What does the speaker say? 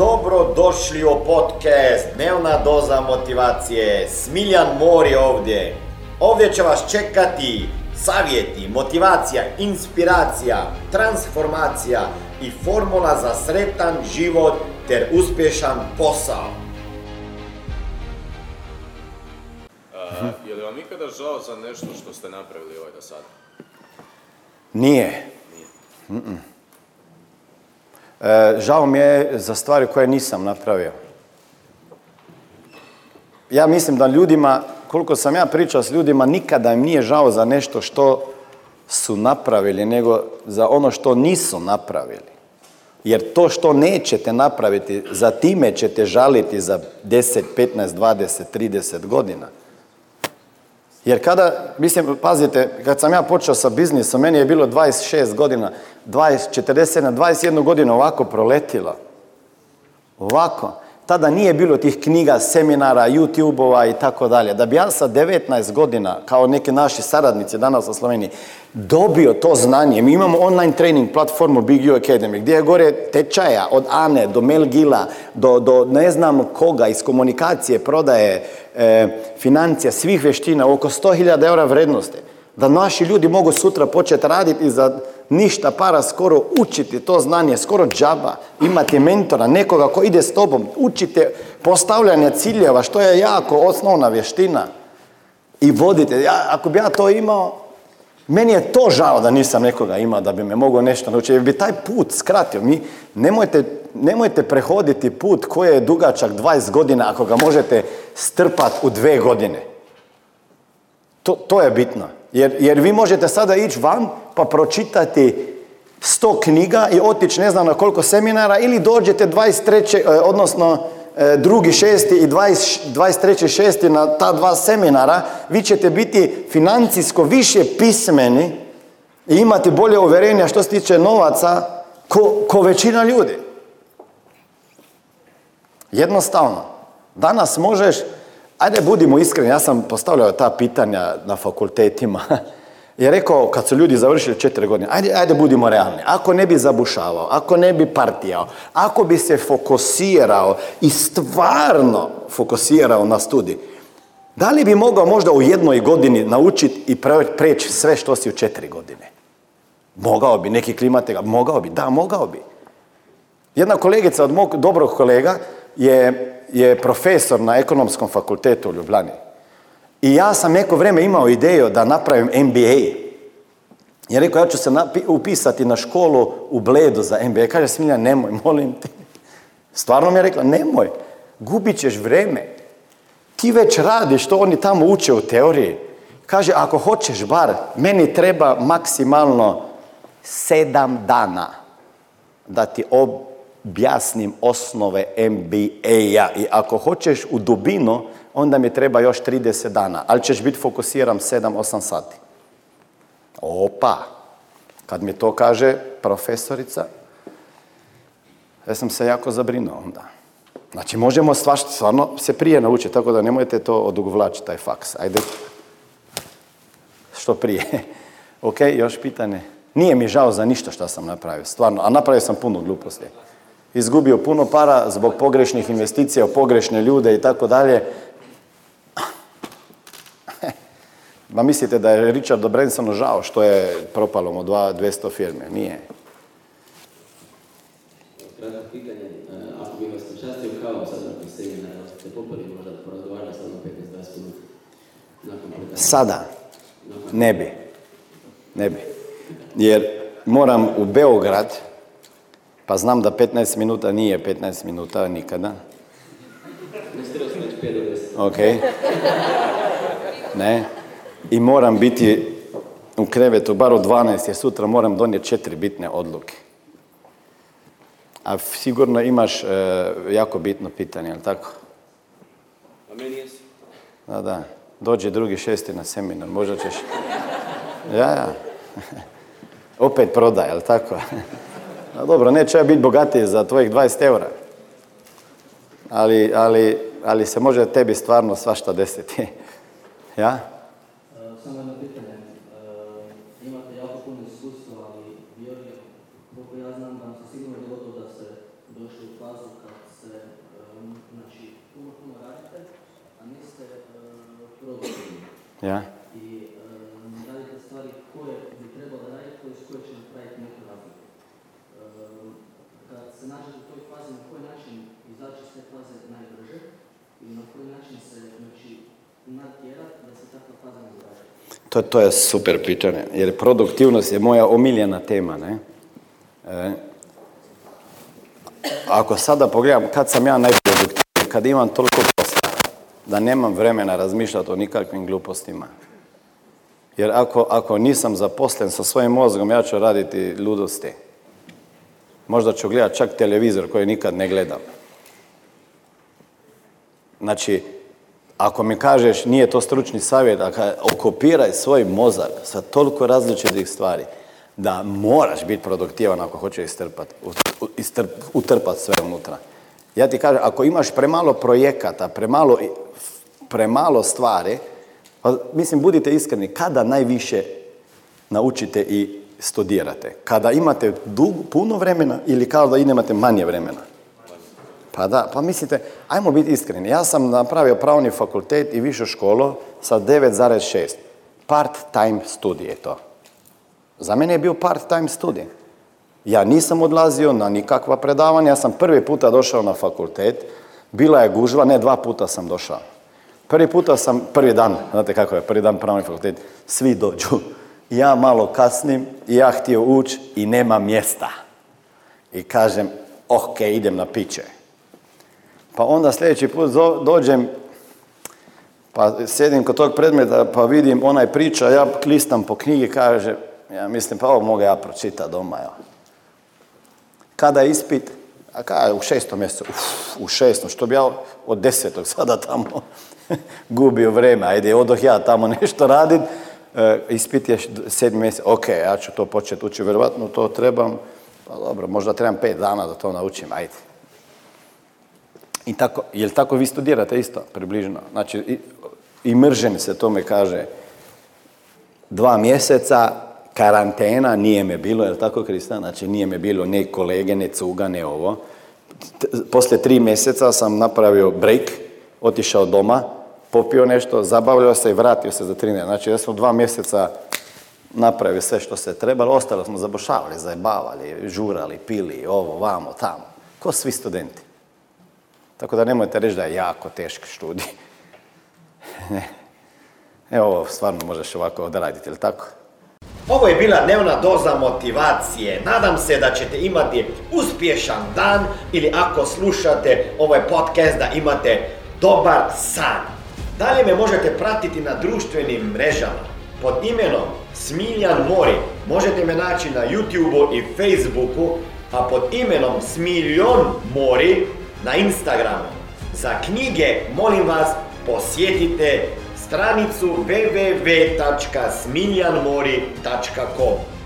Dobro došli u podcast Dnevna doza motivacije. Smiljan Mor je ovdje. Ovdje će vas čekati savjeti, motivacija, inspiracija, transformacija i formula za sretan život ter uspješan posao. Uh, je li vam ikada žao za nešto što ste napravili ovaj do sada? Nije. Mm-mm. E, žao mi je za stvari koje nisam napravio. Ja mislim da ljudima, koliko sam ja pričao s ljudima, nikada im nije žao za nešto što su napravili, nego za ono što nisu napravili. Jer to što nećete napraviti, za time ćete žaliti za 10, 15, 20, 30 godina. Jer kada, mislim, pazite, kad sam ja počeo sa biznisom, meni je bilo 26 godina, 20, 47, 21 godinu ovako proletilo. Ovako. Tada nije bilo tih knjiga, seminara, YouTube-ova i tako dalje. Da bi ja sa 19 godina, kao neki naši saradnici danas u Sloveniji, dobio to znanje. Mi imamo online training platformu Big U Academy, gdje je gore tečaja od Ane do Mel Gila, do, do ne znam koga, iz komunikacije, prodaje, e, financija, svih vještina, oko 100.000 eura vrednosti. Da naši ljudi mogu sutra početi raditi i za ništa para skoro učiti to znanje, skoro džaba, imati mentora, nekoga ko ide s tobom, učite postavljanje ciljeva, što je jako osnovna vještina. I vodite. Ja, ako bi ja to imao, meni je to žao da nisam nekoga imao, da bi me mogao nešto naučiti. Jer bi taj put skratio. Mi, nemojte, nemojte prehoditi put koji je dugačak 20 godina ako ga možete strpati u dve godine. To, to je bitno. Jer, jer vi možete sada ići van pa pročitati sto knjiga i otići ne znam na koliko seminara ili dođete 23. odnosno e, drugi šesti i 23. šesti na ta dva seminara, vi ćete biti financijsko više pismeni i imati bolje uverenja što se tiče novaca ko, ko većina ljudi. Jednostavno. Danas možeš, ajde budimo iskreni, ja sam postavljao ta pitanja na fakultetima je rekao, kad su ljudi završili četiri godine, ajde, ajde budimo realni, ako ne bi zabušavao, ako ne bi partijao, ako bi se fokusirao i stvarno fokusirao na studij, da li bi mogao možda u jednoj godini naučiti i preći sve što si u četiri godine? Mogao bi, neki klimate ga, mogao bi, da, mogao bi. Jedna kolegica od mog dobrog kolega je, je profesor na ekonomskom fakultetu u Ljubljani. I ja sam neko vrijeme imao ideju da napravim MBA. Ja rekao, ja ću se upisati na školu u Bledu za MBA. Kaže, Smilja, nemoj, molim te. Stvarno mi je rekla, nemoj, gubit ćeš vrijeme. Ti već radiš što oni tamo uče u teoriji. Kaže, ako hoćeš bar, meni treba maksimalno sedam dana da ti objasnim osnove MBA-a. I ako hoćeš u dubinu, onda mi treba još 30 dana, ali ćeš biti fokusiran 7-8 sati. Opa, kad mi to kaže profesorica, ja sam se jako zabrinuo onda. Znači, možemo stvarno se prije naučiti, tako da nemojte to odugovlačiti, taj faks. Ajde, što prije. ok, još pitanje. Nije mi žao za ništa što sam napravio, stvarno, a napravio sam puno gluposti. Izgubio puno para zbog pogrešnih investicija, pogrešne ljude i tako dalje. Ma mislite da je Richardu Bransonu žao što je propalo mu 200 firme? Nije. Kratko pitanje, e, ako bi vas počastio kao sad nakon seminara, ste popali možda porazgovarali samo 15-20 minuta? Nakon Sada? Ne bi. Ne bi. Jer moram u Beograd, pa znam da 15 minuta nije 15 minuta nikada. Ne ste 5 do 10. Ok. Ne i moram biti u krevetu bar u 12 jer sutra moram donijeti četiri bitne odluke. A sigurno imaš e, jako bitno pitanje, jel tako? A meni jesu. Da, da. Dođe drugi šesti na seminar, možda ćeš... Ja, ja. Opet prodaj, jel tako? A dobro, neće ja biti bogatiji za tvojih 20 eura. Ali, ali, ali se može tebi stvarno svašta desiti. ja? Samo jedno pitanje. E, imate jako puno iskustva, ali bio je, koliko ja znam, da se sigurno dogodilo da se došli u fazu kad se, e, znači, puno, puno radite, a niste e, produktivni. Ja? To, to je super pitanje, jer produktivnost je moja omiljena tema, ne? E, ako sada pogledam kad sam ja najproduktivniji, kad imam toliko posla, da nemam vremena razmišljati o nikakvim glupostima. Jer ako, ako nisam zaposlen sa svojim mozgom, ja ću raditi ludosti. Možda ću gledati čak televizor koji nikad ne gledam. Znači, ako mi kažeš nije to stručni savjet, ako okupiraj svoj mozak sa toliko različitih stvari, da moraš biti produktivan ako hoćeš istrpati, utrpati sve unutra. Ja ti kažem, ako imaš premalo projekata, premalo, premalo stvari, pa, mislim, budite iskreni, kada najviše naučite i studirate? Kada imate dug, puno vremena ili kada imate manje vremena? Pa da, pa mislite, ajmo biti iskreni. Ja sam napravio pravni fakultet i višu školu sa 9,6. Part-time studij je to. Za mene je bio part-time studij. Ja nisam odlazio na nikakva predavanja, ja sam prvi puta došao na fakultet, bila je gužva, ne, dva puta sam došao. Prvi puta sam, prvi dan, znate kako je, prvi dan pravni fakultet, svi dođu. Ja malo kasnim ja htio ući i nema mjesta. I kažem, ok, idem na piće. Pa onda sljedeći put dođem, pa sjedim kod tog predmeta, pa vidim onaj priča, ja listam po knjigi, kaže, ja mislim, pa ovo mogu ja pročitati doma, evo. Kada je ispit? A kada u šestom mjesecu? Uf, u šestom, što bi ja od desetog sada tamo gubio vreme, ajde, odoh ja tamo nešto radit, e, ispit je sedmi mjesec, ok, ja ću to početi ući, vjerovatno to trebam, pa dobro, možda trebam pet dana da to naučim, ajde. I tako, jel tako vi studirate isto, približno? Znači, imržen se tome kaže, dva mjeseca, karantena, nije me bilo, jel tako Krista? Znači, nije me bilo ne kolege, ne cuga, ne ovo. Poslije tri mjeseca sam napravio break, otišao doma, popio nešto, zabavljao se i vratio se za tri mjeseca. Znači, ja smo dva mjeseca napravili sve što se trebalo, ostalo smo zabošavali, zajebavali, žurali, pili, ovo, vamo, tamo. Ko svi studenti. Tako da nemojte reći da je jako teški studij. Evo, ovo stvarno možeš ovako odraditi, ili tako? Ovo je bila dnevna doza motivacije. Nadam se da ćete imati uspješan dan ili ako slušate ovaj podcast da imate dobar san. Dalje me možete pratiti na društvenim mrežama pod imenom Smiljan Mori. Možete me naći na YouTubeu i Facebooku, a pod imenom Smiljon Mori na Instagramu. Za knjige, molim vas, posjetite stranicu www.smiljanmori.com